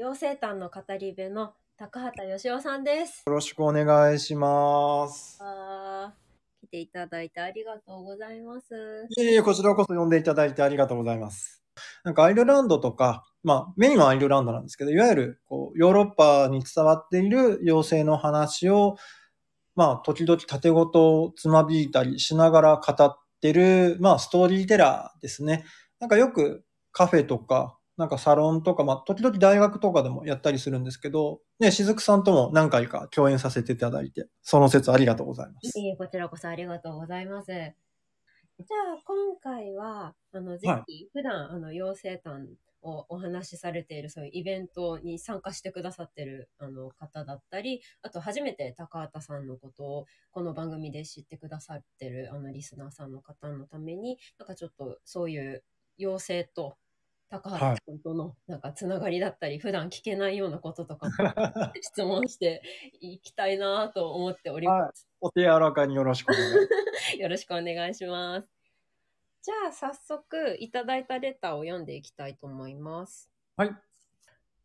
妖精誕の語り部の高畑義雄さんです。よろしくお願いします。来ていただいてありがとうございます。いえいえ、こちらこそ呼んでいただいてありがとうございます。なんかアイルランドとか、まあメインはアイルランドなんですけど、いわゆるこうヨーロッパに伝わっている妖精の話を、まあ時々縦ごとつまびいたりしながら語ってる、まあストーリーテラーですね。なんかよくカフェとか、なんかサロンとか、まあ時々大学とかでもやったりするんですけど、ね、しずくさんとも何回か共演させていただいて、その説ありがとうございます。いえこちらこそありがとうございます。じゃあ、今回は、あの、ぜはひ、普段、あの、妖精誕をお話しされている、そういうイベントに参加してくださってる、あの、方だったり、あと、初めて高畑さんのことを、この番組で知ってくださってる、あの、リスナーさんの方のために、なんかちょっと、そういう、妖精と、高畑さんとの、なんか、つながりだったり、普段聞けないようなこととかも、質問していきたいなと思っております。お手柔らかによろしくお願いします。よろしくお願いします。じゃあ早速いただいたレターを読んでいきたいと思います。はい。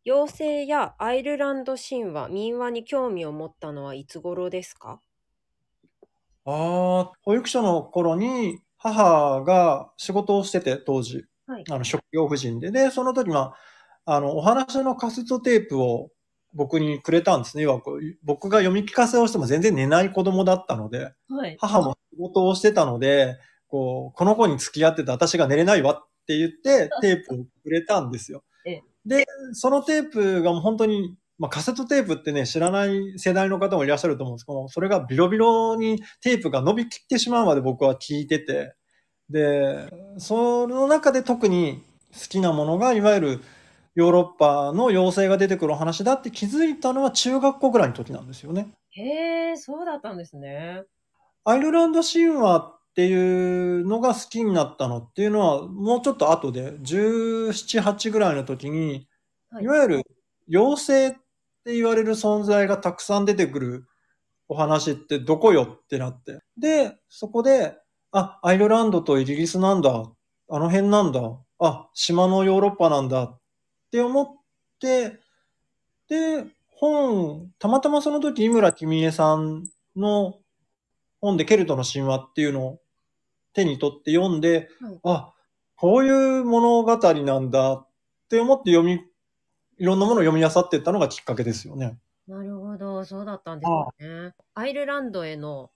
妖精やアイルランド神話、民話に興味を持ったのはいつ頃ですか？ああ、保育所の頃に母が仕事をしてて、当時。はいあの、職業婦人で。で、その時は、あの、お話のカセットテープを僕にくれたんですね。要はこう僕が読み聞かせをしても全然寝ない子供だったので、はい。母も仕事をしてたので、こう、この子に付き合ってて私が寝れないわって言って、テープをくれたんですよええ。で、そのテープがもう本当に、まあ、カセットテープってね、知らない世代の方もいらっしゃると思うんですけど、それがビロビロにテープが伸びきってしまうまで僕は聞いてて、で、その中で特に好きなものが、いわゆるヨーロッパの妖精が出てくるお話だって気づいたのは中学校ぐらいの時なんですよね。へえ、そうだったんですね。アイルランド神話っていうのが好きになったのっていうのは、もうちょっと後で、17、8ぐらいの時に、はいいわゆる妖精って言われる存在がたくさん出てくるお話ってどこよってなって。で、そこで、あ、アイルランドとイギリスなんだ。あの辺なんだ。あ、島のヨーロッパなんだって思って、で、本、たまたまその時、井村君江さんの本でケルトの神話っていうのを手に取って読んで、はいあ、こういう物語なんだって思って読み、いろんなものを読み漁っていったのがきっかけですよね。なるほど、そうだったんですね。アイルランドへの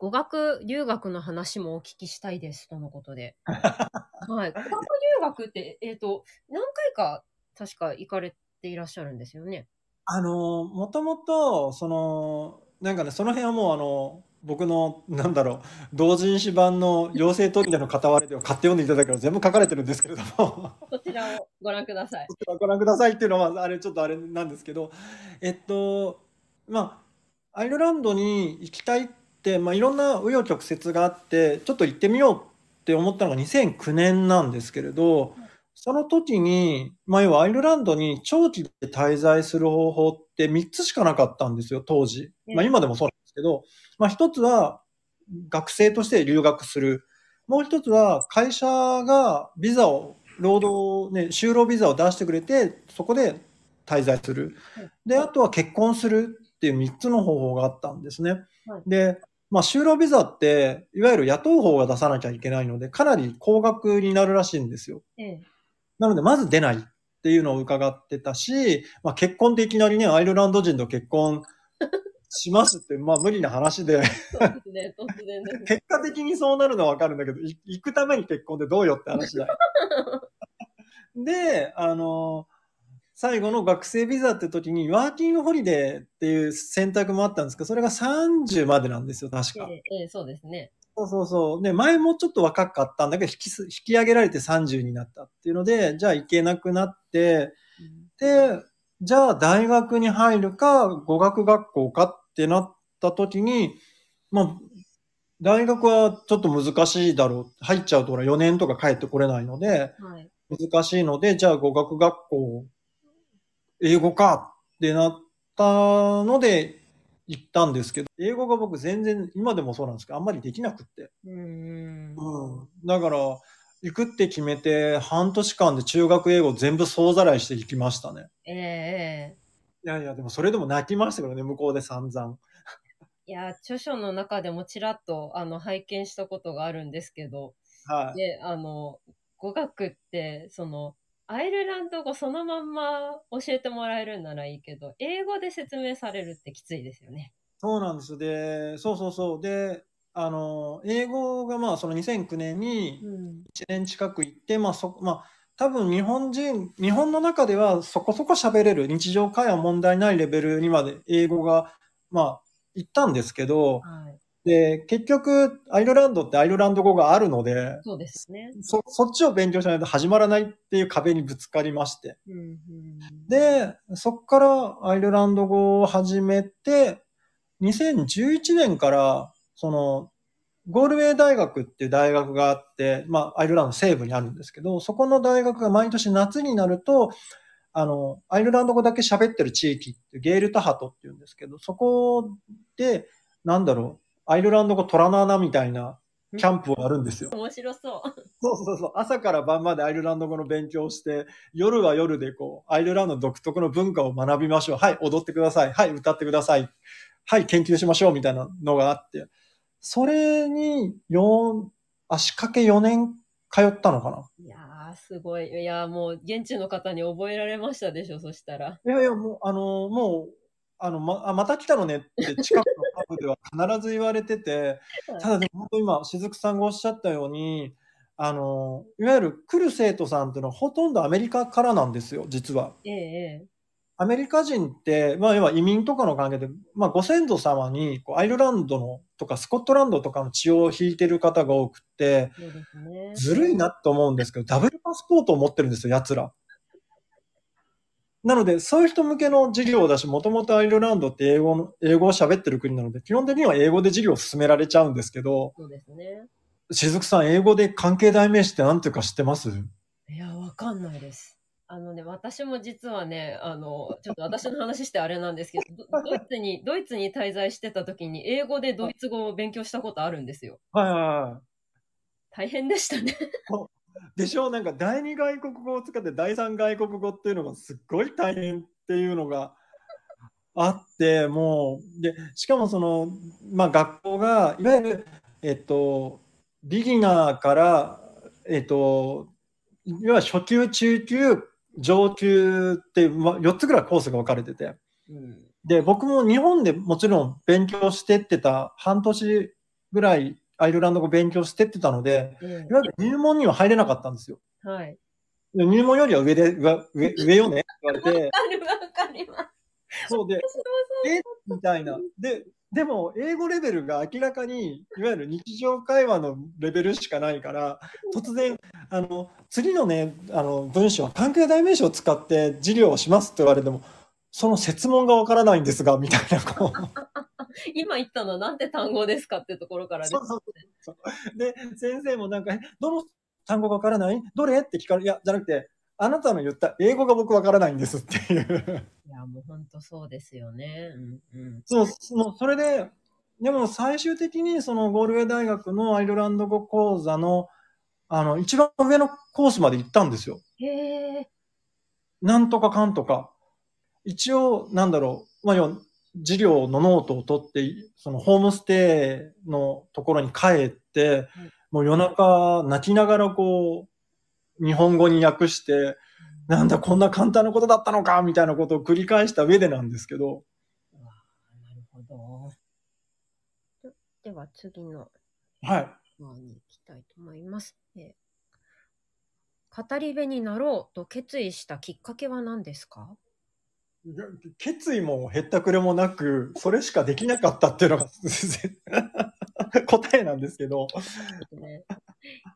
語学留学の話もお聞きしたいです、とのことで。はい。語学留学って、えっ、と、何回か確か行かれていらっしゃるんですよね。あの、もともと、その、なんかね、その辺はもうあの、僕の、なんだろう、同人誌版の妖精取りでの片割れでを買って読んでいただければ全部書かれてるんですけれども、こちらをご覧ください。ご覧くださいっていうのは、あれ、ちょっとあれなんですけど、えっと、まあ、アイルランドに行きたいって、まあ、いろんな紆余曲折があって、ちょっと行ってみようって思ったのが2009年なんですけれど、その時に、まあ、要はアイルランドに長期で滞在する方法って3つしかなかったんですよ、当時。まあ、今でもそうなんですけど、まあ、一つは学生として留学する。もう一つは会社がビザを、労働、ね、就労ビザを出してくれて、そこで滞在するはい。で、あとは結婚するっていう3つの方法があったんですねはい。で、まあ、就労ビザって、いわゆる雇う方が出さなきゃいけないので、かなり高額になるらしいんですよ。ええ。なので、まず出ないっていうのを伺ってたし、まあ、結婚っていきなりね、アイルランド人と結婚しますって、まあ無理な話で、ね、突然です。結果的にそうなるのはわかるんだけど、い行くために結婚ってどうよって話だよ。で、あの、最後の学生ビザって時に、ワーキングホリデーっていう選択もあったんですけど、それが30までなんですよ、確か。ええええそうですね。そうそうそう。で、前もちょっと若かったんだけど、引きす、引き上げられて30になったっていうので、じゃあ行けなくなって、で、じゃあ大学に入るか、語学学校かってなった時に、まあ、大学はちょっと難しいだろう。入っちゃうとほら4年とか帰ってこれないので、はい。難しいので、じゃあ語学学校、英語かってなったので行ったんですけど、英語が僕全然、今でもそうなんですけど、あんまりできなくって。うーん。うん。だから、行くって決めて、半年間で中学英語全部総ざらいしていきましたね。ええええいやいや、でもそれでも泣きましたけどね、向こうで散々。いや、著書の中でもちらっと、あの、拝見したことがあるんですけど、はい。で、あの、語学って、その、アイルランド語そのまんま教えてもらえるんならいいけど、英語で説明されるってきついですよね。そうなんです。で、そうそうそう。で、あの、英語がまあ、その2009年にうん。1年近く行って、まあ、そ、まあ、多分日本人、日本の中ではそこそこ喋れる、日常会話問題ないレベルにまで英語が、まあ、行ったんですけど、はい。で、結局、アイルランドってアイルランド語があるので、そうですね。そ、そっちを勉強しないと始まらないっていう壁にぶつかりまして。うんうん、で、そっからアイルランド語を始めて、2011年から、その、ゴールウェイ大学っていう大学があって、まあ、アイルランド西部にあるんですけど、そこの大学が毎年夏になると、あの、アイルランド語だけ喋ってる地域って、ゲールタハトっていうんですけど、そこで、なんだろう、アイルランド語虎の穴みたいなキャンプをやるんですよ。面白そう。そうそうそう。朝から晩までアイルランド語の勉強をして、夜は夜でこう、アイルランド独特の文化を学びましょう。はい、踊ってください。はい、歌ってください。はい、研究しましょう。みたいなのがあって。それに、4、足掛け4年通ったのかな？いやー、すごい。いやー、もう、現地の方に覚えられましたでしょ、そしたら。いやいや、もう、あの、もう、あの、ま、あまた来たのねって近くのでは必ず言われてて、ただでも本当今、しずくさんがおっしゃったように、あの、いわゆる来る生徒さんっていうのはほとんどアメリカからなんですよ、実は。えええアメリカ人って、まあ、要は移民とかの関係で、まあ、ご先祖様に、こうアイルランドのとかスコットランドとかの血を引いてる方が多くて、ね。ずるいなと思うんですけど、ダブルパスポートを持ってるんですよ、奴ら。なので、そういう人向けの授業だし、もともとアイルランドって英語の、英語を喋ってる国なので、基本的には英語で授業を進められちゃうんですけど、そうですね。しずくさん、英語で関係代名詞って何ていうか知ってます？いや、わかんないです。あのね、私も実はね、あの、ちょっと私の話してあれなんですけど、ドドイツに、ドイツに滞在してた時に、英語でドイツ語を勉強したことあるんですよ。はいはいはい。大変でしたね。でしょ？なんか第二外国語を使って第三外国語っていうのがすっごい大変っていうのがあって、もう、で、しかもその、まあ学校が、いわゆる、えっと、ビギナーから、えっと、いわゆる初級、中級、上級って、まあ、4つぐらいコースが分かれてて。うん。で、僕も日本でもちろん勉強してってた、半年ぐらいアイルランド語勉強してってたので、えいわゆる入門には入れなかったんですよ。えはい。で入門よりは上で、上、上 上よね？って言われて、わかるわかります。そうで、え？みたいな。で、でも、英語レベルが明らかに、いわゆる日常会話のレベルしかないから、突然、あの、次のね、あの、文章は関係代名詞を使って授業をしますって言われても、その説問がわからないんですが、みたいな、こう。今言ったのはなんて単語ですかってところからですそうそうそう。で、先生もなんか、えどの単語がわからない？どれ？って聞かれ、いや、じゃなくて、あなたの言った英語が僕わからないんですっていう。いや、もう本当そうですよね。うんうん。そう、もうそれで、でも最終的にそのゴールウェイ大学のアイルランド語講座の、あの、一番上のコースまで行ったんですよ。へえ。なんとかかんとか。一応、なんだろう、まあ、授業のノートを取って、そのホームステイのところに帰って、もう夜中泣きながらこう、日本語に訳して、なんだこんな簡単なことだったのかみたいなことを繰り返した上でなんですけど、なるほど。ででは次のはい。方に行きたいと思います。えー語り部になろうと決意したきっかけは何ですか？決意もへったくれもなく、それしかできなかったっていうのが 答えなんですけど、ね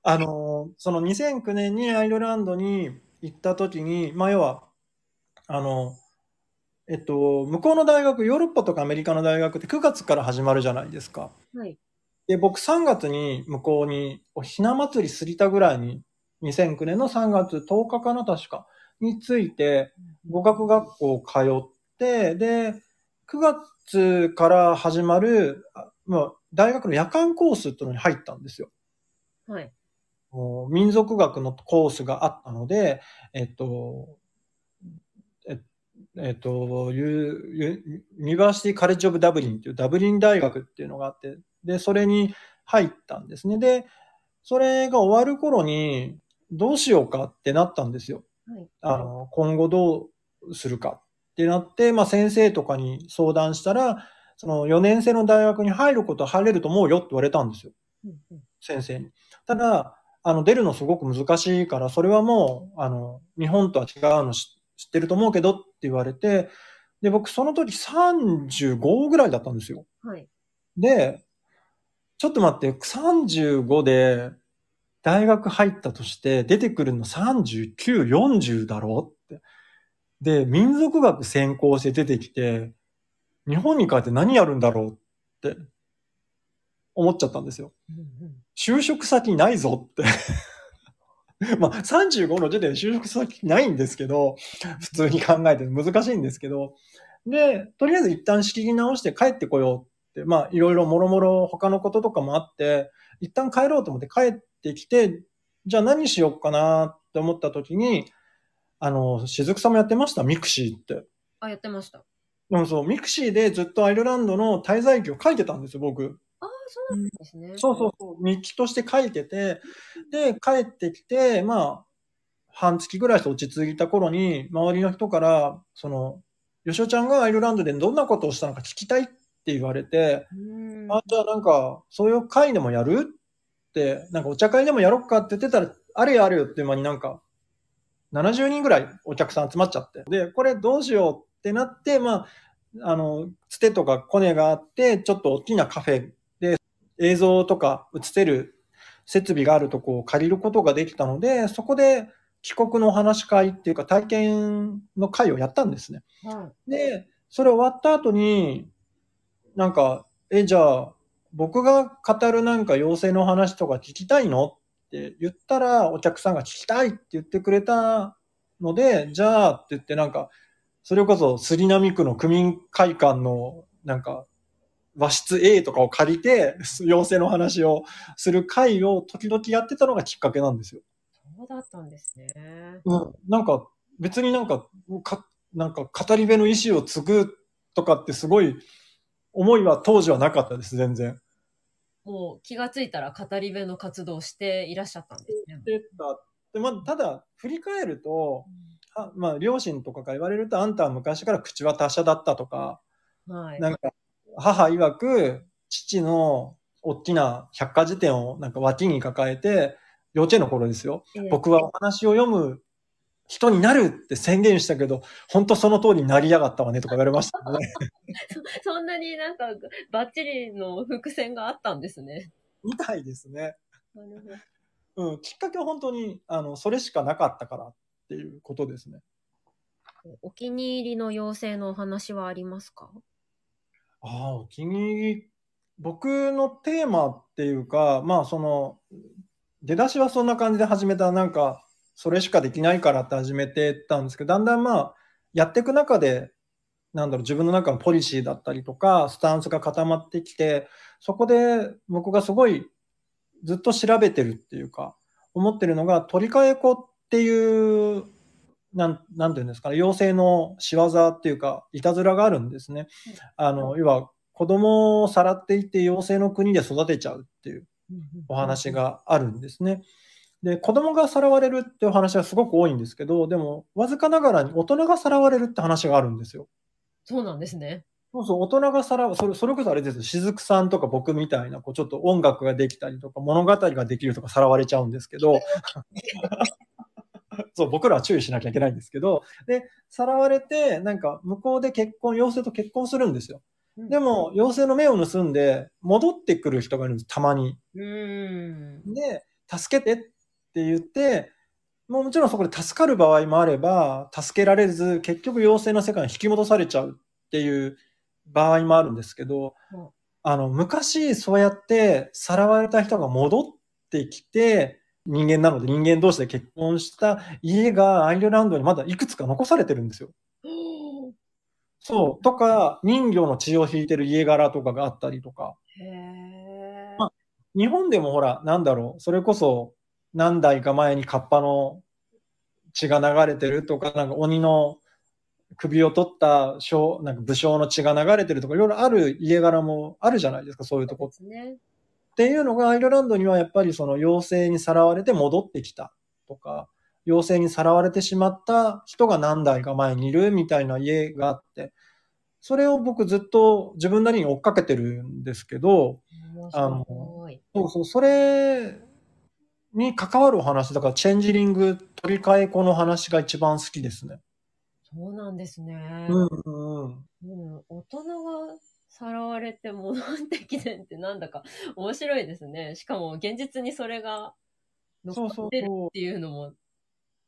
あの、その2009年にアイルランドに行った時に、まあ要は、あの、えっと、向こうの大学、ヨーロッパとかアメリカの大学って9月から始まるじゃないですか。はい。で、僕3月に向こうに、おひな祭りすりたぐらいに、2009年の3月10日かな、確か、について、語学学校通って、で、9月から始まる、あまあ、大学の夜間コースっていうのに入ったんですよ。はい。の民族学のコースがあったので、えっと、ええっと、ユニバーシティ・カレッジ・オブ・ダブリンっていうダブリン大学っていうのがあって、で、それに入ったんですね。で、それが終わる頃に、どうしようかってなったんですよ。はい。あの、今後どうするかってなって、まあ先生とかに相談したら、その4年生の大学に入ることは入れると思うよって言われたんですよ。うんうん先生に。ただ、あの、出るのすごく難しいから、それはもう、あの、日本とは違うの知知ってると思うけどって言われて、で、僕その時35ぐらいだったんですよ。はい。で、ちょっと待って、35で大学入ったとして出てくるの39、40だろうって。で、民族学専攻して出てきて、日本に帰って何やるんだろうって思っちゃったんですよ。就職先ないぞって。まあ、35の時点で就職先ないんですけど、普通に考えて難しいんですけど、で、とりあえず一旦仕切り直して帰ってこようって、まあ、いろいろもろもろ他のこととかもあって、一旦帰ろうと思って帰ってきて、じゃあ何しようかなって思った時に、あの、しずくさんもやってました？ mixiって。あ、やってました。でもそう、 mixiでずっとアイルランドの滞在記を書いてたんですよ、僕。ああ、そうなんですね。そうそうそう、日記として書いてて、で、帰ってきて、まあ、半月ぐらいして落ち着いた頃に、周りの人から、その、よしおちゃんがアイルランドでどんなことをしたのか聞きたいって言われて、うん。あ、じゃあなんか、そういう会でもやる？なんかお茶会でもやろっかって言ってたら、あれやあれよっていう間になんか、70人ぐらいお客さん集まっちゃって。で、これどうしようってなって、まあ、あの、つてとかコネがあって、ちょっと大きなカフェで映像とか映せる設備があるとこを借りることができたので、そこで帰国のお話し会っていうか体験の会をやったんですね。はで、それ終わった後に、なんか、え、じゃあ、僕が語るなんか妖精の話とか聞きたいのって言ったら、お客さんが聞きたいって言ってくれたので、じゃあって言ってなんか、それこそ杉並区の区民会館のなんか、和室 A とかを借りて、妖精の話をする会を時々やってたのがきっかけなんですよ。そうだったんですね。うん、なんか別になんかかなんか語り部の意思を継ぐとかってすごい思いは当時はなかったです全然。もう気がついたら語り部の活動をしていらっしゃったんですね。でたでまあ、ただ振り返ると、あまあ、両親とかから言われるとあんたは昔から口は達者だったとかはい。なんか母曰く父の大きな百科事典をなんか脇に抱えて幼稚園の頃ですよええ僕はお話を読む人になるって宣言したけど、本当その通りになりやがったわねとか言われましたね。そんなになんかバッチリの伏線があったんですね。みたいですね。なるほどうん、きっかけは本当に、あの、それしかなかったからっていうことですね。お気に入りの妖精のお話はありますか？ああ、お気に入り。僕のテーマっていうか、まあその、出だしはそんな感じで始めた、なんか、それしかできないからって始めてたんですけど、だんだんまあ、やっていく中で、なんだろう、自分の中のポリシーだったりとか、スタンスが固まってきて、そこで僕がすごいずっと調べてるっていうか、思ってるのが、鳥替え子っていう、なん、なんていうんですかね、妖精の仕業っていうか、いたずらがあるんですね。あの、要は、子供をさらっていって妖精の国で育てちゃうっていうお話。があるんですね。で、子供がさらわれるっていうお話はすごく多いんですけど、でも、わずかながらに大人がさらわれるって話があるんですよ。そうなんですね。そうそう、大人がさらわ、それ、それこそあれですよ。雫さんとか僕みたいな、こう、ちょっと音楽ができたりとか、物語ができるとかさらわれちゃうんですけど、そう、僕らは注意しなきゃいけないんですけど、で、さらわれて、なんか、向こうで結婚、妖精と結婚するんですよ。でも、妖精の目を盗んで、戻ってくる人がいるんです、たまに。うーん。で、助けてって言って、もうもちろんそこで助かる場合もあれば、助けられず、結局妖精の世界に引き戻されちゃうっていう場合もあるんですけどうん、あの、昔そうやってさらわれた人が戻ってきて、人間なので人間同士で結婚した家がアイルランドにまだいくつか残されてるんですよ。そう。とか、人魚の血を引いてる家柄とかがあったりとか。へえ。ま日本でもほら、なんだろう、それこそ、何代か前にカッパの血が流れてるとか、なんか鬼の首を取った将、なんか武将の血が流れてるとか、いろいろある家柄もあるじゃないですか、そういうとこですね。っていうのがアイルランドにはやっぱりその妖精にさらわれて戻ってきたとか、妖精にさらわれてしまった人が何代か前にいるみたいな家があって、それを僕ずっと自分なりに追っかけてるんですけど、面あの。そうそう、それに関わるお話、だからチェンジリング取り替え子の話が一番好きですね。そうなんですね。うんうんうん。うん、大人がさらわれて戻ってきてってなんだか面白いですね。しかも現実にそれが残ってるっていうのも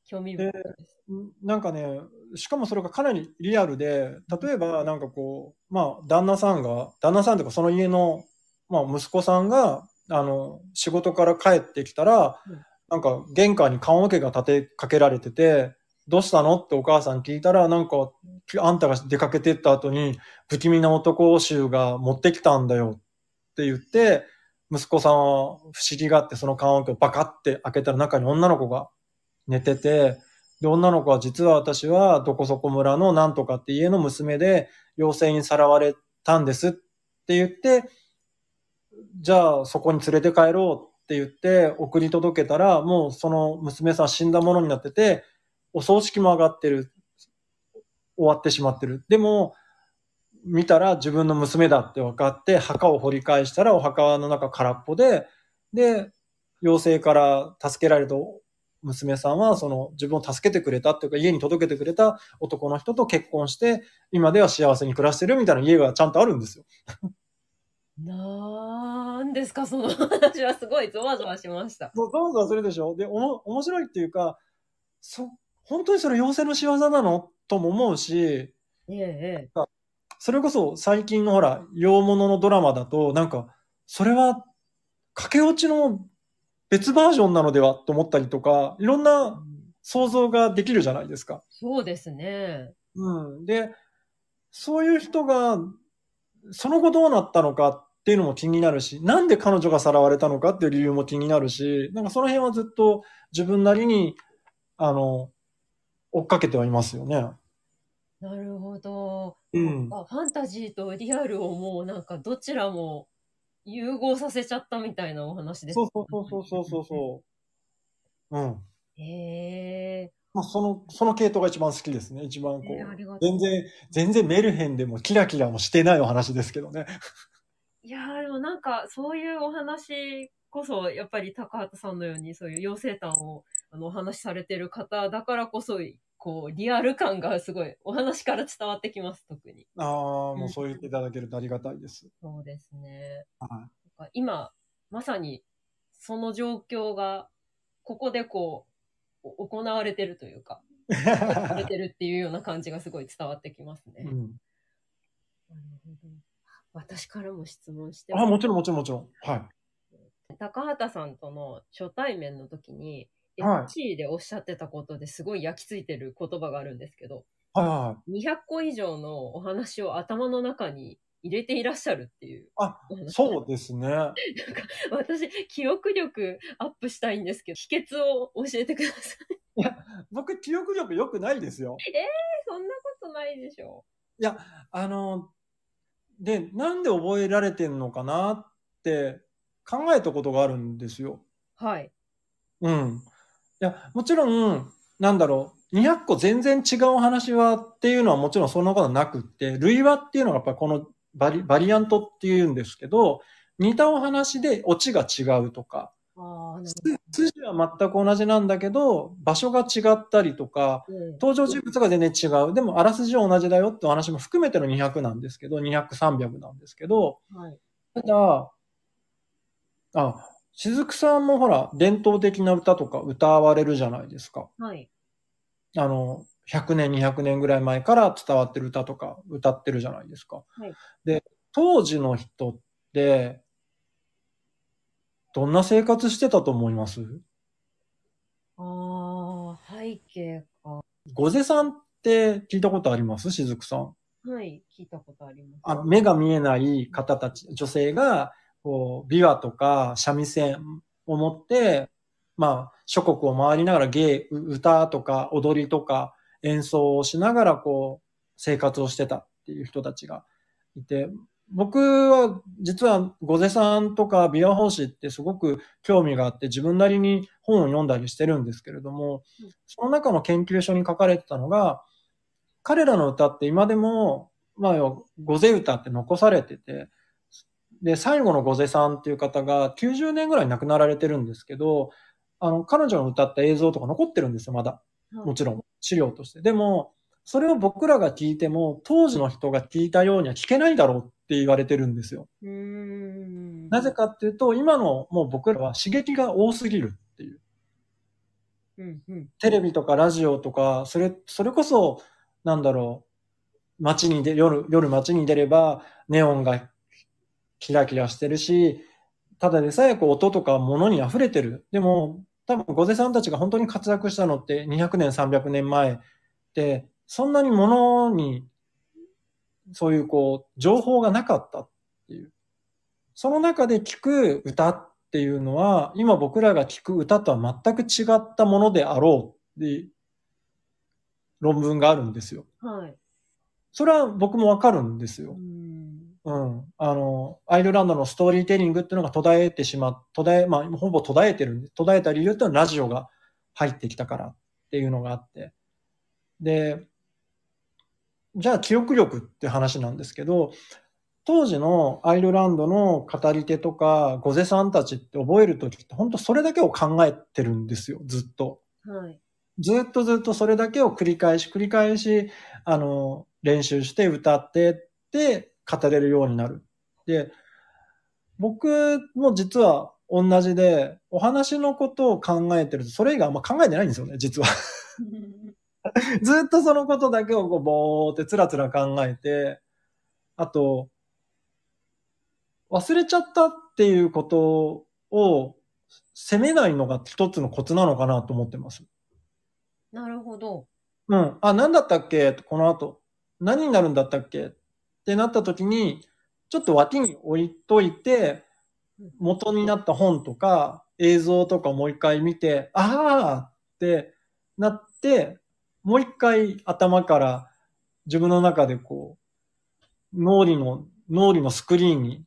興味深いです。なんかね、しかもそれがかなりリアルで、例えばなんかこう、まあ旦那さんが、旦那さんというかその家の、まあ息子さんが、あの、仕事から帰ってきたら、うん。なんか玄関に棺桶が立てかけられてて、どうしたの？ってお母さん聞いたら、なんか、あんたが出かけてった後に、不気味な男衆が持ってきたんだよって言って、息子さんは不思議があってその棺桶をバカって開けたら中に女の子が寝てて、で、女の子は実は私はどこそこ村のなんとかって家の娘で妖精にさらわれたんですって言って、じゃあそこに連れて帰ろうって言って送り届けたら、もうその娘さん死んだものになってて、お葬式も上がってる。終わってしまってる。でも、見たら自分の娘だって分かって、墓を掘り返したらお墓の中空っぽで、で、妖精から助けられた娘さんは、その自分を助けてくれたっていうか、家に届けてくれた男の人と結婚して、今では幸せに暮らしてるみたいな家がちゃんとあるんですよ。なんですか、その話はすごいゾワゾワしました。そう、どうぞするでしょ？で、おも、面白いっていうか、そ、本当にそれ妖精の仕業なの？とも思うし、ええ、ええ。それこそ最近のほら、洋物のドラマだと、なんか、それは、駆け落ちの別バージョンなのでは？と思ったりとか、いろんな想像ができるじゃないですか。そうですね。うん。で、そういう人が、その後どうなったのかっていうのも気になるし、なんで彼女がさらわれたのかっていう理由も気になるし、なんかその辺はずっと自分なりに、あの、追っかけてはいますよね。なるほど。うん。あファンタジーとリアルをもうなんかどちらも融合させちゃったみたいなお話ですそうそうそうそうそうそうそう。うん。へえ。まあ、その、その系統が一番好きですね。一番こう全然、全然メルヘンでもキラキラもしてないお話ですけどね。いやーでもなんかそういうお話こそやっぱり高畑さんのようにそういう妖精譚をあのお話しされてる方だからこそこうリアル感がすごいお話から伝わってきます特に。ああ、もうそう言っていただけるとありがたいです。そうですね。はなんか今まさにその状況がここでこうお行われてるというか されてるっていうような感じがすごい伝わってきますね。うん、なるほど私からも質問してあ、もちろんもちろんもちろん。はい。高畑さんとの初対面の時に、はい FC でおっしゃってたことですごい焼き付いてる言葉があるんですけど、はいは200個以上のお話を頭の中に入れていらっしゃるっていうあ。そうですね。なんか私、記憶力アップしたいんですけど、秘訣を教えてください。僕、記憶力良くないですよ。そんなことないでしょいや、あの、で、なんで覚えられてんのかなって考えたことがあるんですよ。はい。うん。いや、もちろん、なんだろう、200個全然違うお話はっていうのはもちろんそんなことなくって、類話っていうのがやっぱりこのバリバリアントっていうんですけど、似たお話でオチが違うとか、筋は全く同じなんだけど、場所が違ったりとか。登場人物が全然違う。でも、あらすじは同じだよってお話も含めての200なんですけど、200、300なんですけど、はい。ただ、あ、雫さんもほら、伝統的な歌とか歌われるじゃないですか。はい。あの、100年、200年ぐらい前から伝わってる歌とか歌ってるじゃないですか。はいで、当時の人って、どんな生活してたと思います？ああ、背景か。御瀬さんって聞いたことあります？雫さん。はい、聞いたことあります。あ目が見えない方たち、女性が、こう、琵琶とか三味線を持って、まあ、諸国を回りながら芸、歌とか踊りとか演奏をしながらこう、生活をしてたっていう人たちがいて、僕は実はゴゼさんとかビア法師ってすごく興味があって自分なりに本を読んだりしてるんですけれども、その中の研究所に書かれてたのが、彼らの歌って今でも、まあ、ゴゼ歌って残されてて、で、最後のゴゼさんっていう方が90年ぐらい亡くなられてるんですけど、あの、彼女の歌った映像とか残ってるんですよ、まだ。もちろん、資料として。でも、それを僕らが聞いても、当時の人が聞いたようには聞けないだろうって言われてるんですよ。なぜかっていうと、今のもう僕らは刺激が多すぎるっていう。うんうん、テレビとかラジオとか、それ、それこそ、なんだろう、街にで、夜、夜街に出れば、ネオンがキラキラしてるし、ただでさえこう音とか物に溢れてる。でも、多分、ゴゼさんたちが本当に活躍したのって200年、300年前で、そんなに物に、そういうこう、情報がなかったっていう。その中で聞く歌っていうのは、今僕らが聞く歌とは全く違ったものであろうっていう論文があるんですよ。はい。それは僕もわかるんですよ。うん。あの、アイルランドのストーリーテリングっていうのが途絶えてしま途絶え、まあ、ほぼ途絶えてるんで、途絶えた理由っていうのはラジオが入ってきたからっていうのがあって。で、じゃあ記憶力って話なんですけど、当時のアイルランドの語り手とか、ゴゼさんたちって覚えるときって本当それだけを考えてるんですよ、ずっと。はい。ずっとずっとそれだけを繰り返し繰り返し、あの、練習して歌ってって語れるようになる。で、僕も実は同じで、お話のことを考えてると、それ以外あんま考えてないんですよね、実は。ずっとそのことだけをこうぼーってつらつら考えて、あと、忘れちゃったっていうことを責めないのが一つのコツなのかなと思ってます。なるほど。うん。あ、何だったっけ？この後。何になるんだったっけ？ってなった時に、ちょっと脇に置いといて、元になった本とか映像とかもう一回見て、ああってなって、もう一回頭から自分の中でこう、脳裏の、脳裏のスクリーンに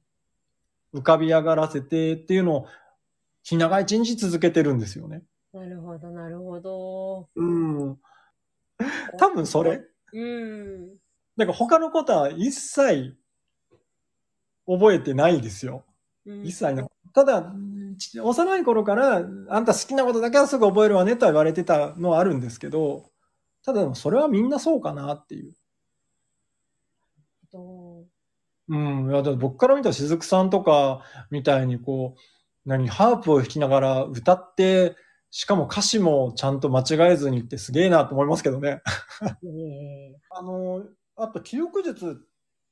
浮かび上がらせてっていうのを、日長一日続けてるんですよね。なるほど、なるほど。うん。多分それ。うん。なんか他のことは一切覚えてないですよ。うん、一切の。ただ、幼い頃から、あんた好きなことだけはすぐ覚えるわねとは言われてたのはあるんですけど、ただ、それはみんなそうかなっていう。うん。いや、だ僕から見たら雫さんとかみたいにこう、何、ハープを弾きながら歌って、しかも歌詞もちゃんと間違えずにってすげえなと思いますけどね。あの、あと記憶術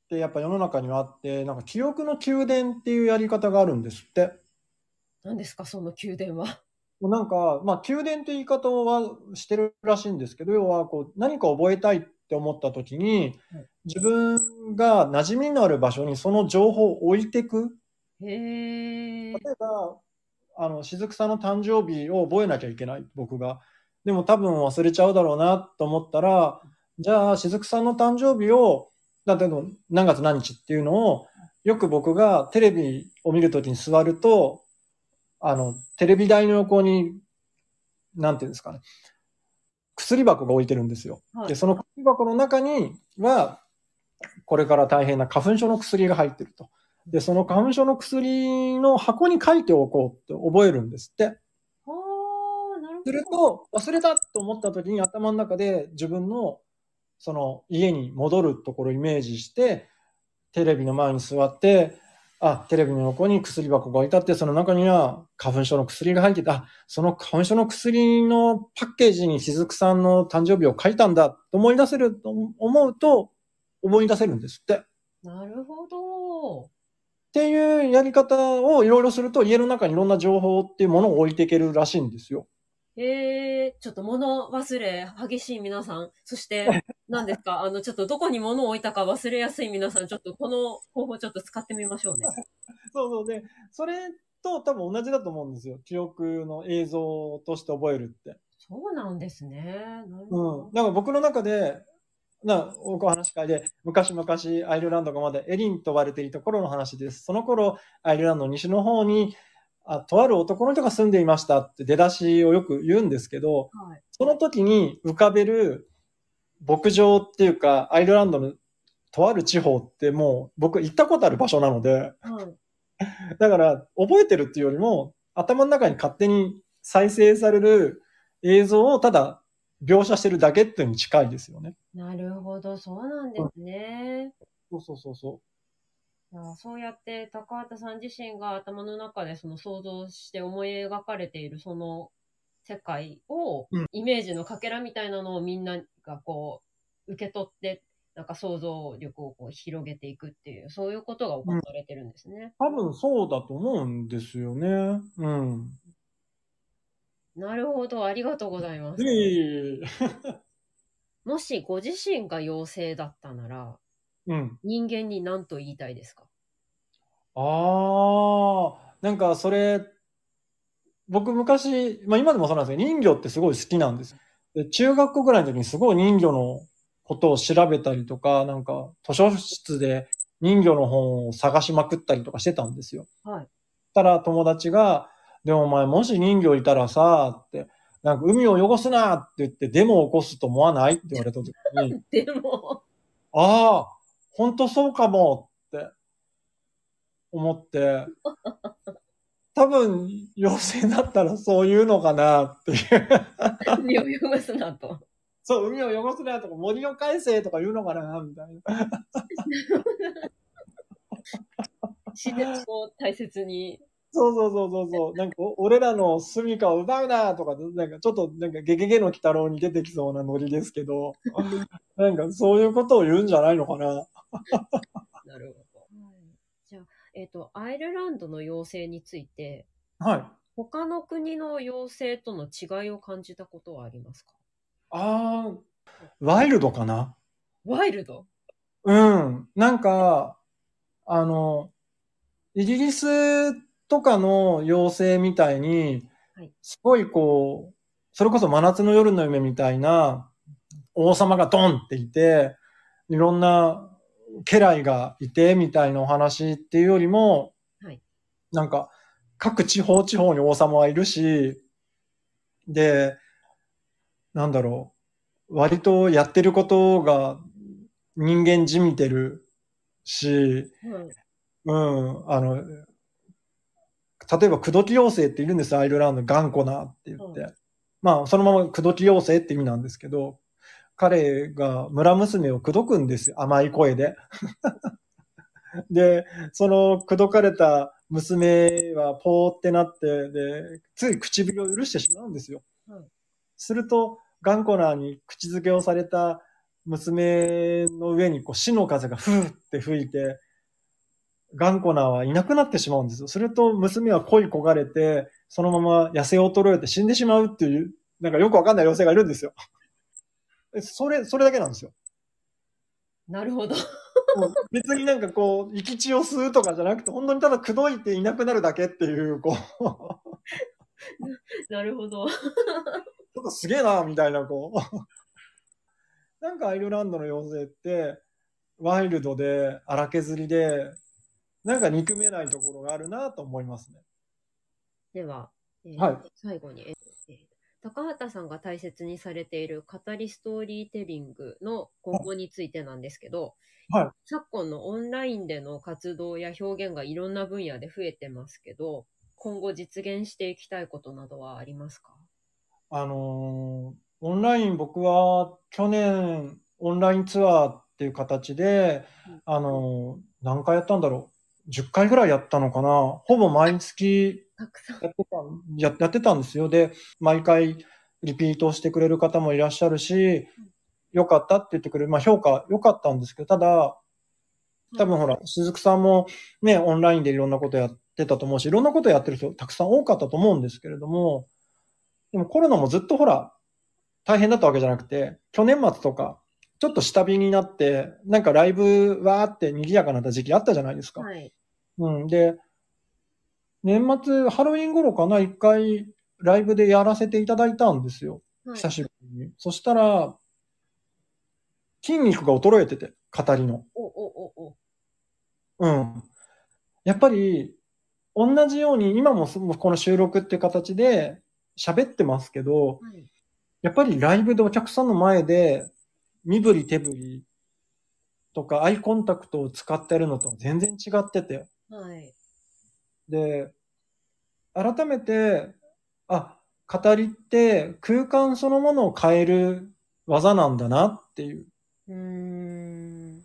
ってやっぱ世の中にはあって、なんか記憶の宮殿っていうやり方があるんですって。何ですか、その宮殿は。なんか、まあ、宮殿って言い方はしてるらしいんですけど、要はこう何か覚えたいって思った時に、自分が馴染みのある場所にその情報を置いていく。へ例えば、あの、雫さんの誕生日を覚えなきゃいけない、僕が。でも多分忘れちゃうだろうなと思ったら、じゃあ、雫さんの誕生日を、だって何月何日っていうのを、よく僕がテレビを見るときに座ると、あの、テレビ台の横に、なんていうんですかね、薬箱が置いてるんですよ。はい、で、その薬箱の中には、これから大変な花粉症の薬が入ってると。で、その花粉症の薬の箱に書いておこうって覚えるんですって。すると、忘れたと思った時に頭の中で自分のその家に戻るところをイメージして、テレビの前に座って、あ、テレビの横に薬箱が置いてあって、その中には花粉症の薬が入ってた。あ、その花粉症の薬のパッケージに雫さんの誕生日を書いたんだと思い出せると思うと、思い出せるんですって。なるほど。っていうやり方をいろいろすると、家の中にいろんな情報っていうものを置いていけるらしいんですよ。えー、ちょっと物忘れ激しい皆さん、そして、何ですか？あの、ちょっとどこに物を置いたか忘れやすい皆さん、ちょっとこの方法ちょっと使ってみましょうね。そうそうで、それっと多分同じだと思うんですよ。記憶の映像として覚えるって。そうなんですね。うどん。だから僕の中で、な、お話し会で、昔々アイルランドがまだエリンと呼ばれていた頃の話です。その頃、アイルランドの西の方に、あ、とある男の人が住んでいましたって出だしをよく言うんですけど、はい。その時に浮かべる牧場っていうか、アイルランドのとある地方ってもう僕行ったことある場所なので、はい。だから覚えてるっていうよりも、頭の中に勝手に再生される映像をただ描写してるだけっていうのに近いですよね。なるほど、そうなんですね。そうそうそうそいやそうやって高畑さん自身が頭の中でその想像して思い描かれているその世界を、うんイメージのかけらみたいなのをみんながこう受け取ってなんか想像力をこう広げていくっていうそういうことが行われてるんですね。う。多分そうだと思うんですよね。うん。なるほどありがとうございます。いえいえいえ もしご自身が妖精だったならうん。人間に何と言いたいですか？ああ、なんかそれ、僕昔、まあ今でもそうなんですけど、人魚ってすごい好きなんです。で中学校ぐらいの時にすごい人魚のことを調べたりとか、なんか図書室で人魚の本を探しまくったりとかしてたんですよ。はい。たら友達が、でもお前もし人魚いたらさ、って、なんか海を汚すなって言ってデモを起こすと思わない？って言われた時に、でも、ああ、本当そうかもって思って、多分、妖精だったらそういうのかなっていう。海を汚すなと。そう、海を汚すなとか森を返せとか言うのかなみたいな。自然を大切に。そうそうそうそうそう。なんか、お俺らの住処を奪うなとか、なんかちょっと、なんかゲゲゲの鬼太郎に出てきそうなノリですけど、なんかそういうことを言うんじゃないのかな。なるほど。えっ、と、アイルランドの妖精について、はい。他の国の妖精との違いを感じたことはありますか？ああ、ワイルドかな？ワイルド？うん。なんか、あの、イギリスとかの妖精みたいにはい、すごいこう、それこそ真夏の夜の夢みたいな王様がドンっていて、いろんな家来がいてみたいなお話っていうよりも、はいなんか各地方地方に王様はいるし、で、なんだろう、割とやってることが人間じみてるし、うん。うん、あの、例えば、口説き妖精っているんですよ、アイルランド、頑固なって言って。うんまあ、そのまま口説き妖精って意味なんですけど、彼が村娘を口説くんですよ、甘い声で。で、その口説かれた娘はポーってなって、で、つい唇を許してしまうんですよ。うんすると、頑固なに口づけをされた娘の上にこう死の風がふーって吹いて、頑固なはいなくなってしまうんですよ。すると娘は恋焦がれて、そのまま痩せ衰えて死んでしまうっていう、なんかよくわかんない妖精がいるんですよ。えそれ、それだけなんですよ。なるほど。別になんかこう、生き血を吸うとかじゃなくて、本当にただ口説いていなくなるだけっていう、こう、なるほど。ちょっとすげえな、みたいな、こう。なんかアイルランドの妖精って、ワイルドで、荒削りで、なんか憎めないところがあるなと思いますね。では、えーはい最後に、高畑さんが大切にされている語りストーリーテリングの今後についてなんですけど、はい昨今のオンラインでの活動や表現がいろんな分野で増えてますけど、今後実現していきたいことなどはありますか？あのーオンライン、僕は去年、オンラインツアーっていう形でうん、あのー何回やったんだろう。10回ぐらいやったのかな。ほぼ毎月たくさん。やってたんややってたんですよ。で、毎回リピートしてくれる方もいらっしゃるし、良かったって言ってくれる。まあ評価良かったんですけど、ただ、多分ほら、鈴木さんもね、オンラインでいろんなことやってたと思うし、いろんなことやってる人たくさん多かったと思うんですけれども、でもコロナもずっとほら、大変だったわけじゃなくて、去年末とか、ちょっと下火になって、なんかライブわーって賑やかなった時期あったじゃないですか。はい。うん。で、年末、ハロウィン頃かな、一回ライブでやらせていただいたんですよ。はい久しぶりに。そしたら、筋肉が衰えてて、語りの。お、お、お、お。うん。やっぱり、同じように、今もそこの収録っていう形で喋ってますけど、はい。やっぱりライブでお客さんの前で、身振り手振りとかアイコンタクトを使ってるのと全然違ってて。はい。で、改めて、あ、語りって空間そのものを変える技なんだなっていう。うーん。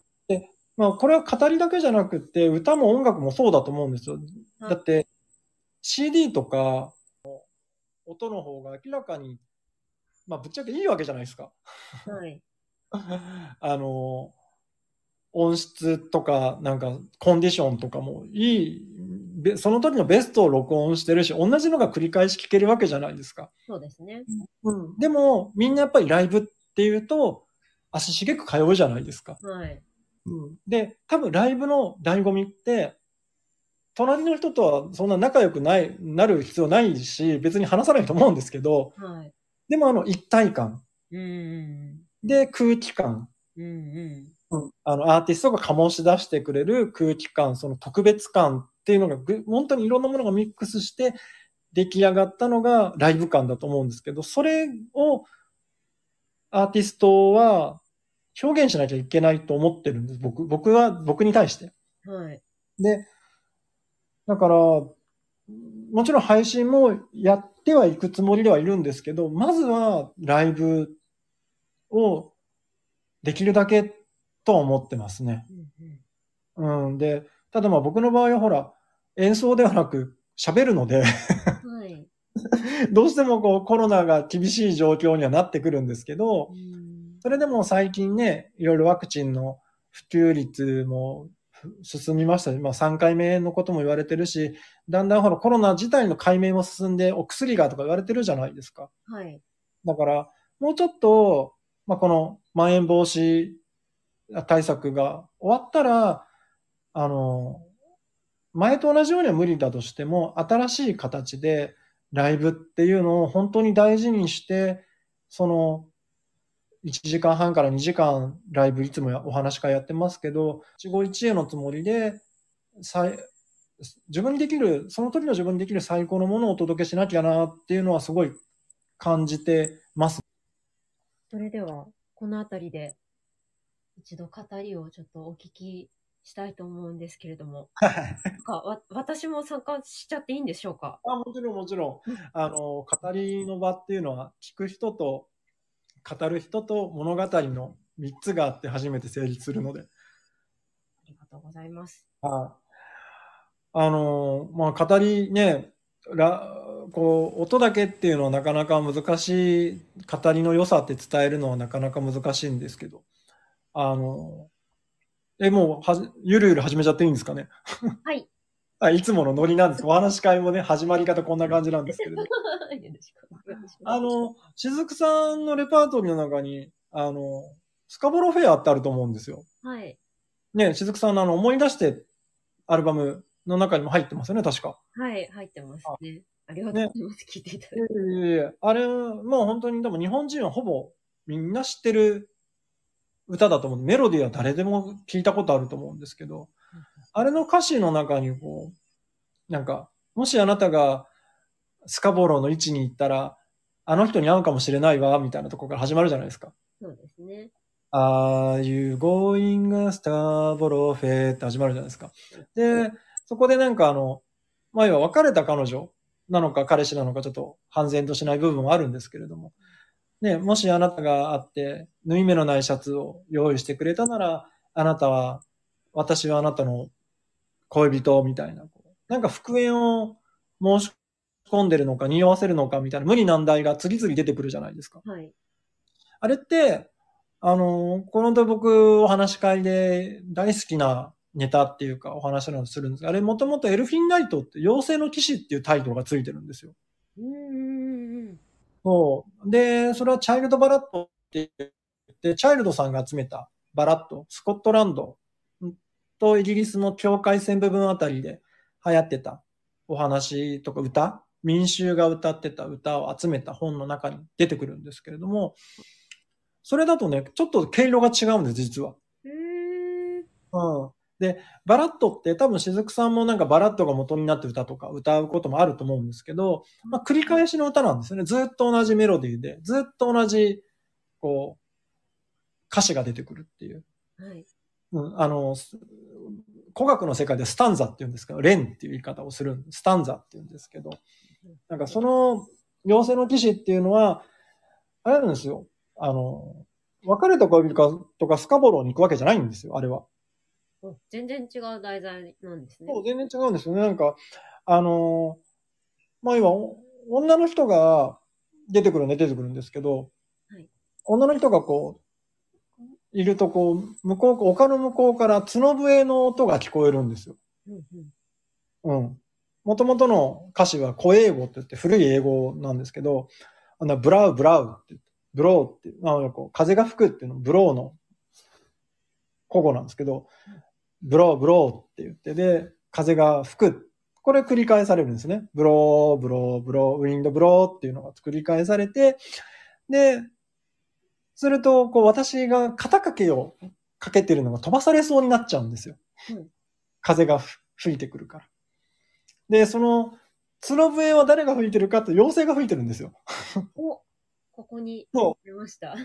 まあ、これは語りだけじゃなくて、歌も音楽もそうだと思うんですよ。はいだって、CD とか、音の方が明らかに、まあ、ぶっちゃけいいわけじゃないですか。はい。あの、音質とか、なんか、コンディションとかもいい、べその時のベストを録音してるし、同じのが繰り返し聞けるわけじゃないですか。そうですね。うん。でも、みんなやっぱりライブっていうと、足しげく通うじゃないですか。はい。うん。で、多分ライブの醍醐味って、隣の人とはそんな仲良くない、なる必要ないし、別に話さないと思うんですけど、はい。でもあの一体感うんうんで空気感、うん。うんうん、あのアーティストが醸し出してくれる空気感、その特別感っていうのがぐ本当にいろんなものがミックスして出来上がったのがライブ感だと思うんですけど、それをアーティストは表現しなきゃいけないと思ってるんです。僕、僕は、僕に対して。うん。はい。で、だから、もちろん配信もやってはいくつもりではいるんですけど、まずはライブをできるだけとは思ってますね。うん。で、ただまあ僕の場合はほら、演奏ではなく喋るので、はい。どうしてもこうコロナが厳しい状況にはなってくるんですけど、うんそれでも最近ね、いろいろワクチンの普及率もふ進みましたし、まあ3回目のことも言われてるし、だんだんほらコロナ自体の解明も進んでお薬がとか言われてるじゃないですか。はい。だから、もうちょっと、まあこのまん延防止対策が終わったら、あの、前と同じようには無理だとしても、新しい形でライブっていうのを本当に大事にして、その、1時間半から2時間ライブいつもお話し会やってますけど、一期一会のつもりで、最自分にできる、その時の自分にできる最高のものをお届けしなきゃなっていうのはすごい感じてます。それでは、このあたりで、一度語りをちょっとお聞きしたいと思うんですけれども、なんかわ私も参加しちゃっていいんでしょうか？あもちろんもちろんうん。あの、語りの場っていうのは、聞く人と、語る人と物語の3つがあって初めて成立するので。ありがとうございます。はいあの、まあ、語りね、ら、こう、音だけっていうのはなかなか難しい、語りの良さって伝えるのはなかなか難しいんですけど、あの、え、もう、はじ、ゆるゆる始めちゃっていいんですかね？はい。あ、いつものノリなんです。お話し会もね、始まり方こんな感じなんですけれど。あ、の、しずくさんのレパートリーの中に、あの、スカボロフェアってあると思うんですよ。はい。ね、しずくさんのあの、思い出してアルバムの中にも入ってますよね、確か。はい、入ってますね。ありがとうございます。聞いていただいて。いえいえあれ、もう本当に、でも日本人はほぼみんな知ってる歌だと思う。メロディーは誰でも聞いたことあると思うんですけど、あれの歌詞の中にこう、なんか、もしあなたがスカボローの位置に行ったら、あの人に会うかもしれないわ、みたいなところから始まるじゃないですか。そうですね。Are you going Scarborough Fair って始まるじゃないですか。で、そこでなんかあの、まあ要は別れた彼女なのか彼氏なのかちょっと半然としない部分はあるんですけれども、ね、もしあなたがあって、縫い目のないシャツを用意してくれたなら、あなたは、私はあなたの恋人みたいな、なんか復縁を申し込んでるのか、匂わせるのかみたいな無理難題が次々出てくるじゃないですか。はい。あれって、あの、この後僕お話し会で大好きなネタっていうかお話なのするんですが、あれもともとエルフィンナイトって妖精の騎士っていうタイトルがついてるんですよ。うんうんうんそう。で、それはチャイルドバラッドって言って、チャイルドさんが集めたバラッド、スコットランドとイギリスの境界線部分あたりで流行ってたお話とか歌、民衆が歌ってた歌を集めた本の中に出てくるんですけれども、それだとね、ちょっと毛色が違うんです、実は。うーん。うん。で、バラットって多分雫さんもなんかバラットが元になって歌とか歌うこともあると思うんですけど、まあ繰り返しの歌なんですよね。ずっと同じメロディーで、ずっと同じ、こう、歌詞が出てくるっていう。はい。うん、あの、す古学の世界でスタンザって言うんですけど、レンっていう言い方をする、スタンザって言うんですけど、なんかその妖精の騎士っていうのは、あれなんですよ。あの、別れた恋人かとかスカボローに行くわけじゃないんですよ、あれは。お全然違う題材なんですね。そう、全然違うんですよね。なんか、あの、まあ今、お女の人が出てくるね、出てくるんですけど、はい女の人がこう、いるとこう、向こう、丘の向こうから角笛の音が聞こえるんですよ。うんうん。うん。もともとの歌詞は古英語って言って古い英語なんですけど、あの、ブラウ、ブラウって言って、ブローってなんかこう、風が吹くっていうの、ブローの古語なんですけど、ブロー、ブローって言って、で、風が吹く。これ繰り返されるんですね。 blow、blow、blow、wind blow っていうのが繰り返されて、で、すると、こう、私が肩掛けをかけてるのが飛ばされそうになっちゃうんですよ。うん風がふ吹いてくるから。で、その、角笛は誰が吹いてるかと妖精が吹いてるんですよ。おここにそ出ました。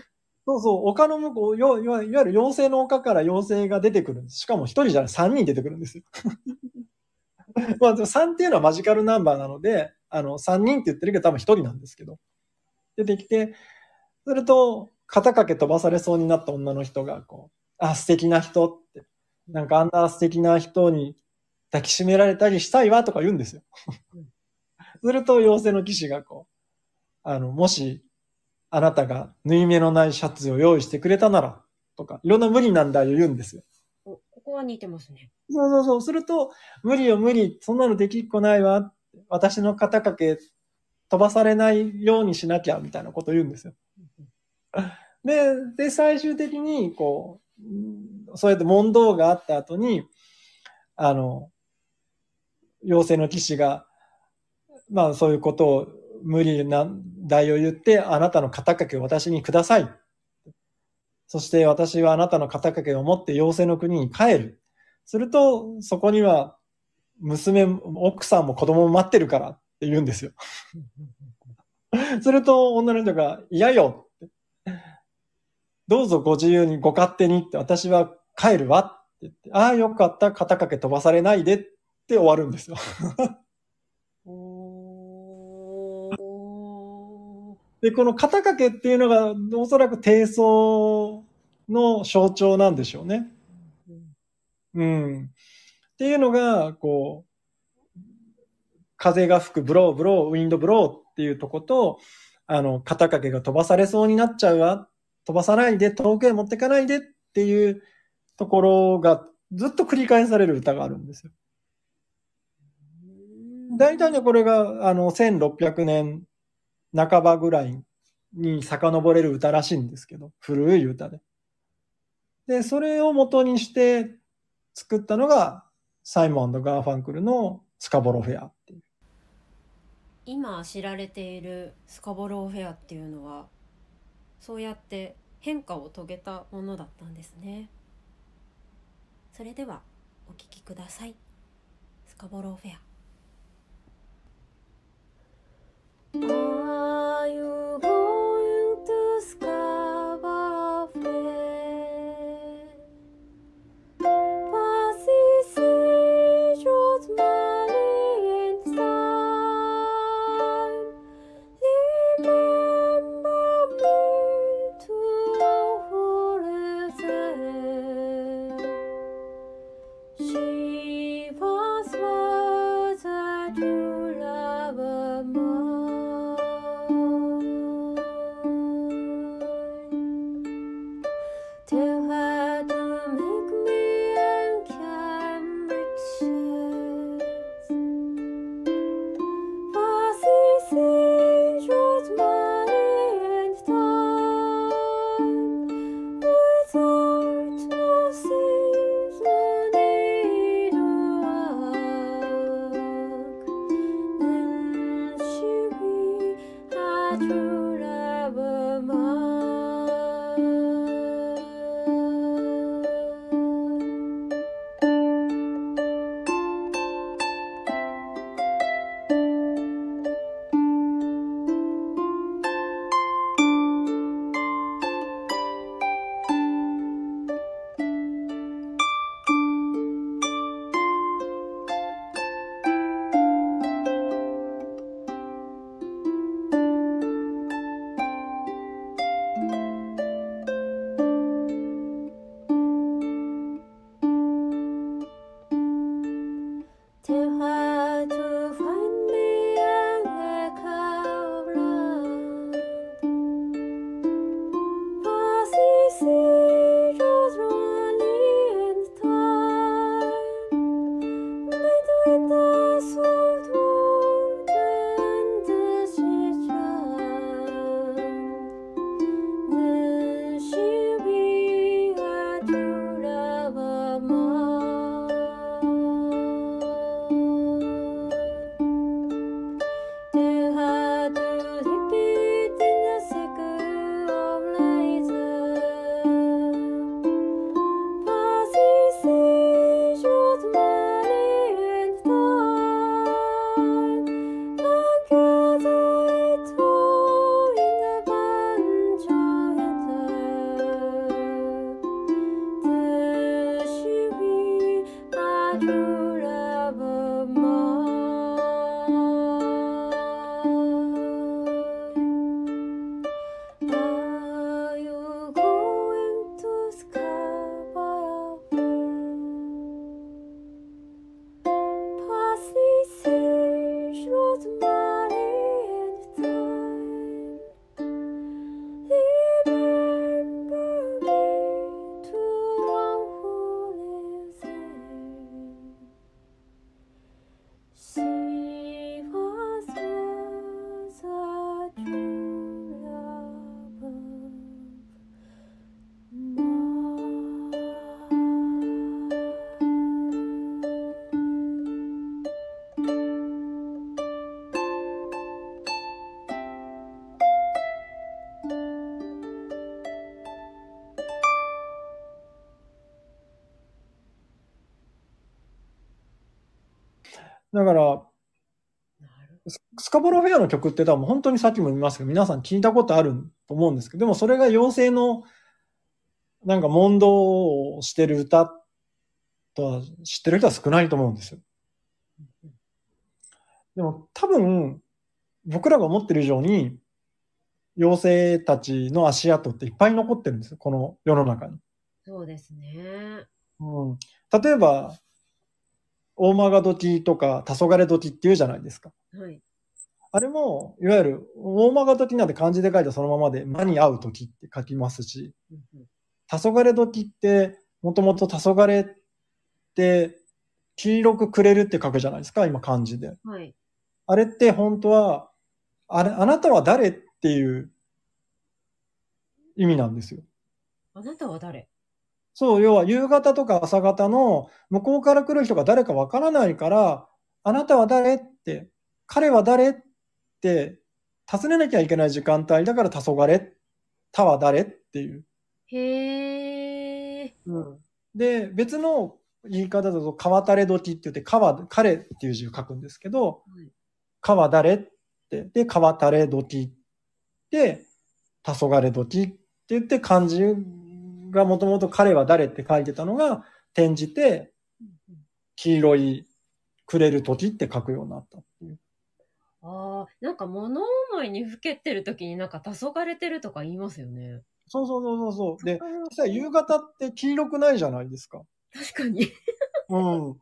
そうそう、丘の向こう、よいわゆる妖精の丘から妖精が出てくるんです。しかも一人じゃない、三人出てくるんですよ。まあ、でも3っていうのはマジカルナンバーなので、あの、3人って言ってるけど多分一人なんですけど。出てきて、すると、肩掛け飛ばされそうになった女の人が、こう、あ、素敵な人って、なんかあんな素敵な人に抱きしめられたりしたいわとか言うんですよ。すると、妖精の騎士がこう、あの、もし、あなたが縫い目のないシャツを用意してくれたなら、とか、いろんな無理なんだよ言うんですよ。おここは似てますね。そうそうそう。すると、無理よ無理、そんなのできっこないわ。私の肩掛け飛ばされないようにしなきゃ、みたいなこと言うんですよ。で、で、最終的に、こう、うんそうやって問答があった後に、あの、妖精の騎士が、まあそういうことを無理な題を言って、あなたの肩掛けを私にください。そして私はあなたの肩掛けを持って妖精の国に帰る。すると、そこには娘、奥さんも子供も待ってるからって言うんですよ。すると女の人が嫌よって。どうぞご自由にご勝手にって私は帰るわって言って、ああよかった、肩掛け飛ばされないでって終わるんですよ。で、この肩掛けっていうのがおそらく低層の象徴なんでしょうね。うん。っていうのが、こう、風が吹くブローブロー、ウィンドブローっていうとこと、あの、肩掛けが飛ばされそうになっちゃうわ。飛ばさないで、遠くへ持ってかないでっていうところがずっと繰り返される歌があるんですよ。大体ね、これが、あの、1600年半ばぐらいに遡れる歌らしいんですけど、古い歌で。で、それを元にして作ったのが、サイモンガーファンクルのスカボロフェアっていう。今知られているスカボローフェアっていうのはそうやって変化を遂げたものだったんですねそれではお聞きくださいスカボローフェア you. だから、スカボロフェアの曲って多分本当にさっきも言いましたけど、皆さん聞いたことあると思うんですけど、でもそれが妖精のなんか問答をしてる歌とは知ってる人は少ないと思うんですよ。でも多分僕らが思ってる以上に妖精たちの足跡っていっぱい残ってるんですよ、この世の中に。そうですね。うん、例えば、大曲時とか黄昏時って言うじゃないですか。はい。あれも、いわゆる、大曲時なんて漢字で書いたそのままで、間に合う時って書きますし、黄昏時って、もともと黄昏って、黄色くくれるって書くじゃないですか、今漢字で。はい。あれって本当は、あれ、あなたは誰っていう意味なんですよ。あなたは誰？そう、要は夕方とか朝方の向こうから来る人が誰かわからないから、あなたは誰って、彼は誰って尋ねなきゃいけない時間帯だから黄昏、他は誰っていう。へえ。で、別の言い方だと、川垂れ時って言って、川、彼っていう字を書くんですけど、はい川誰って、で、川垂れ時で、黄昏時って言って漢字がもともと彼は誰って書いてたのが転じて黄色いくれる時って書くようになったっていう。ああ、なんか物思いにふけてる時になんか黄昏てるとか言いますよね。そうそうそうそうそう。で、実際夕方って黄色くないじゃないですか。確かに。うん。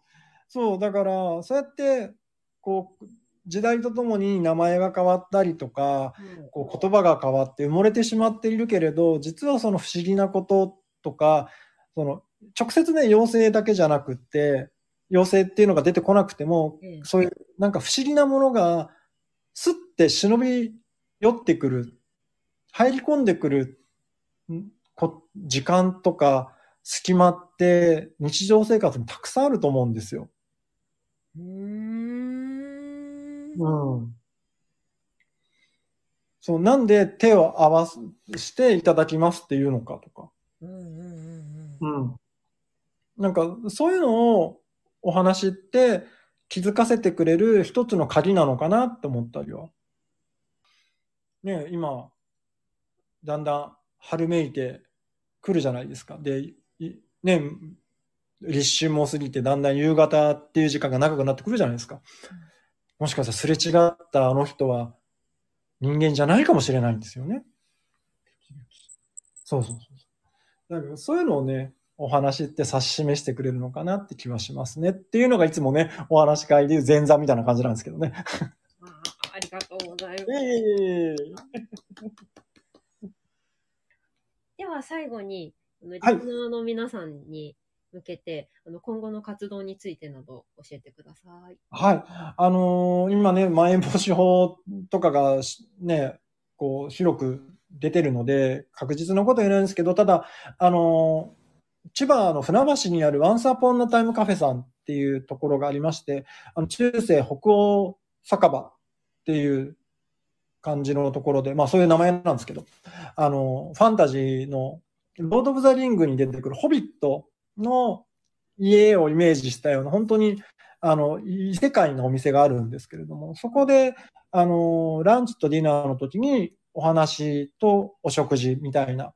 そう、だから、そうやって、こう、時代とともに名前が変わったりとか、こう言葉が変わって埋もれてしまっているけれど、実はその不思議なこととか、その直接ね、妖精だけじゃなくって、妖精っていうのが出てこなくても、ええそういうなんか不思議なものが、すって忍び寄ってくる、入り込んでくる時間とか隙間って日常生活にたくさんあると思うんですよ。うーん。うん。そう、なんで手を合わしていただきますっていうのかとか。うんうんうんうん。うん。なんか、そういうのをお話って気づかせてくれる一つの鍵なのかなって思ったりは。ねえ今、だんだん春めいてくるじゃないですか。で、いねえ立春も過ぎてだんだん夕方っていう時間が長くなってくるじゃないですか。もしかしたらすれ違ったあの人は人間じゃないかもしれないんですよね。そうそうそうそう。だからそういうのをね、お話って指し示してくれるのかなって気はしますね。っていうのがいつもね、お話し会でいう前座みたいな感じなんですけどね。あーありがとうございます。ええ では最後に、リスはいナーの皆さんに向けて、あの今後の活動についてなど教えてください。はい。あのー今ね、まん延防止法とかがね、こう、広く出てるので、確実なこと言えないんですけど、ただ、あのー千葉の船橋にあるワンサポンのタイムカフェさんっていうところがありまして、あの、中世北欧酒場っていう感じのところで、まあそういう名前なんですけど、あの、ファンタジーの、ロード・オブ・ザ・リングに出てくるホビットの家をイメージしたような、本当にあの、異世界のお店があるんですけれども、そこで、あの、ランチとディナーの時にお話とお食事みたいな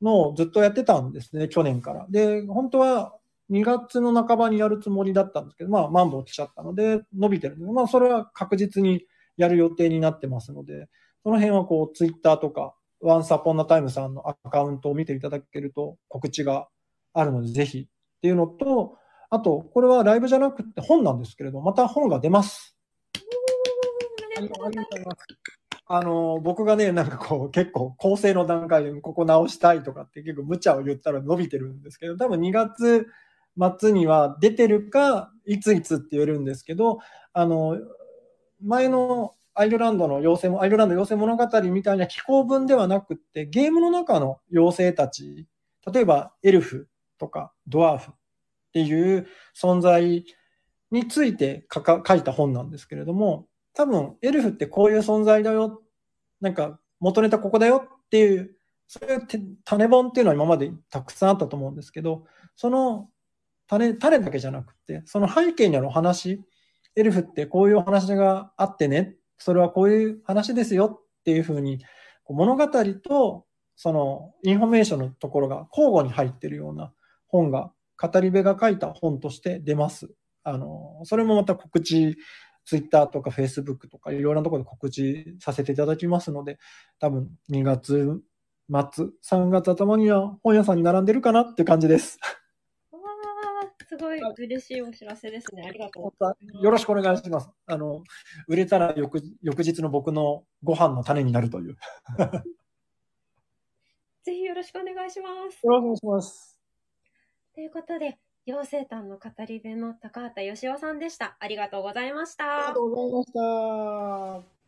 のをずっとやってたんですね、去年から。で、本当は2月の半ばにやるつもりだったんですけど、まあ、マンボウ来ちゃったので、伸びてるんで、まあ、それは確実にやる予定になってますので、その辺はこう、ツイッターとか、ワンサポンナタイムさんのアカウントを見ていただけると告知があるので、ぜひっていうのと、あと、これはライブじゃなくて本なんですけれど、また本が出ます。あの、僕がね、なんかこう、結構構成の段階でここ直したいとかって結構無茶を言ったら伸びてるんですけど、多分2月末には出てるか、いついつって言えるんですけど、あの、前のアイルランドの妖精も、アイルランド妖精物語みたいな気候文ではなくって、ゲームの中の妖精たち、例えばエルフとかドワーフっていう存在について書書いた本なんですけれども、多分エルフってこういう存在だよ、なんか元ネタここだよっていう、そういう種本っていうのは今までたくさんあったと思うんですけど、その種種だけじゃなくて、その背景にあるお話、エルフってこういうお話があってね、それはこういう話ですよっていうふうに、物語とそのインフォメーションのところが交互に入ってるような本が、語り部が書いた本として出ます。あの、それもまた告知、ツイッターとかフェイスブックとかいろいろなところで告知させていただきますので、多分2月末、3月頭には本屋さんに並んでるかなって感じです。わー、すごい嬉しいお知らせですね。ありがとうよろしくお願いします。あの、売れたら翌翌日の僕のご飯の種になるという。ぜひよろしくお願いします。よろしくお願いします。ということで、妖精譚の語り部の高畑義雄さんでした。ありがとうございました。ありがとうございました。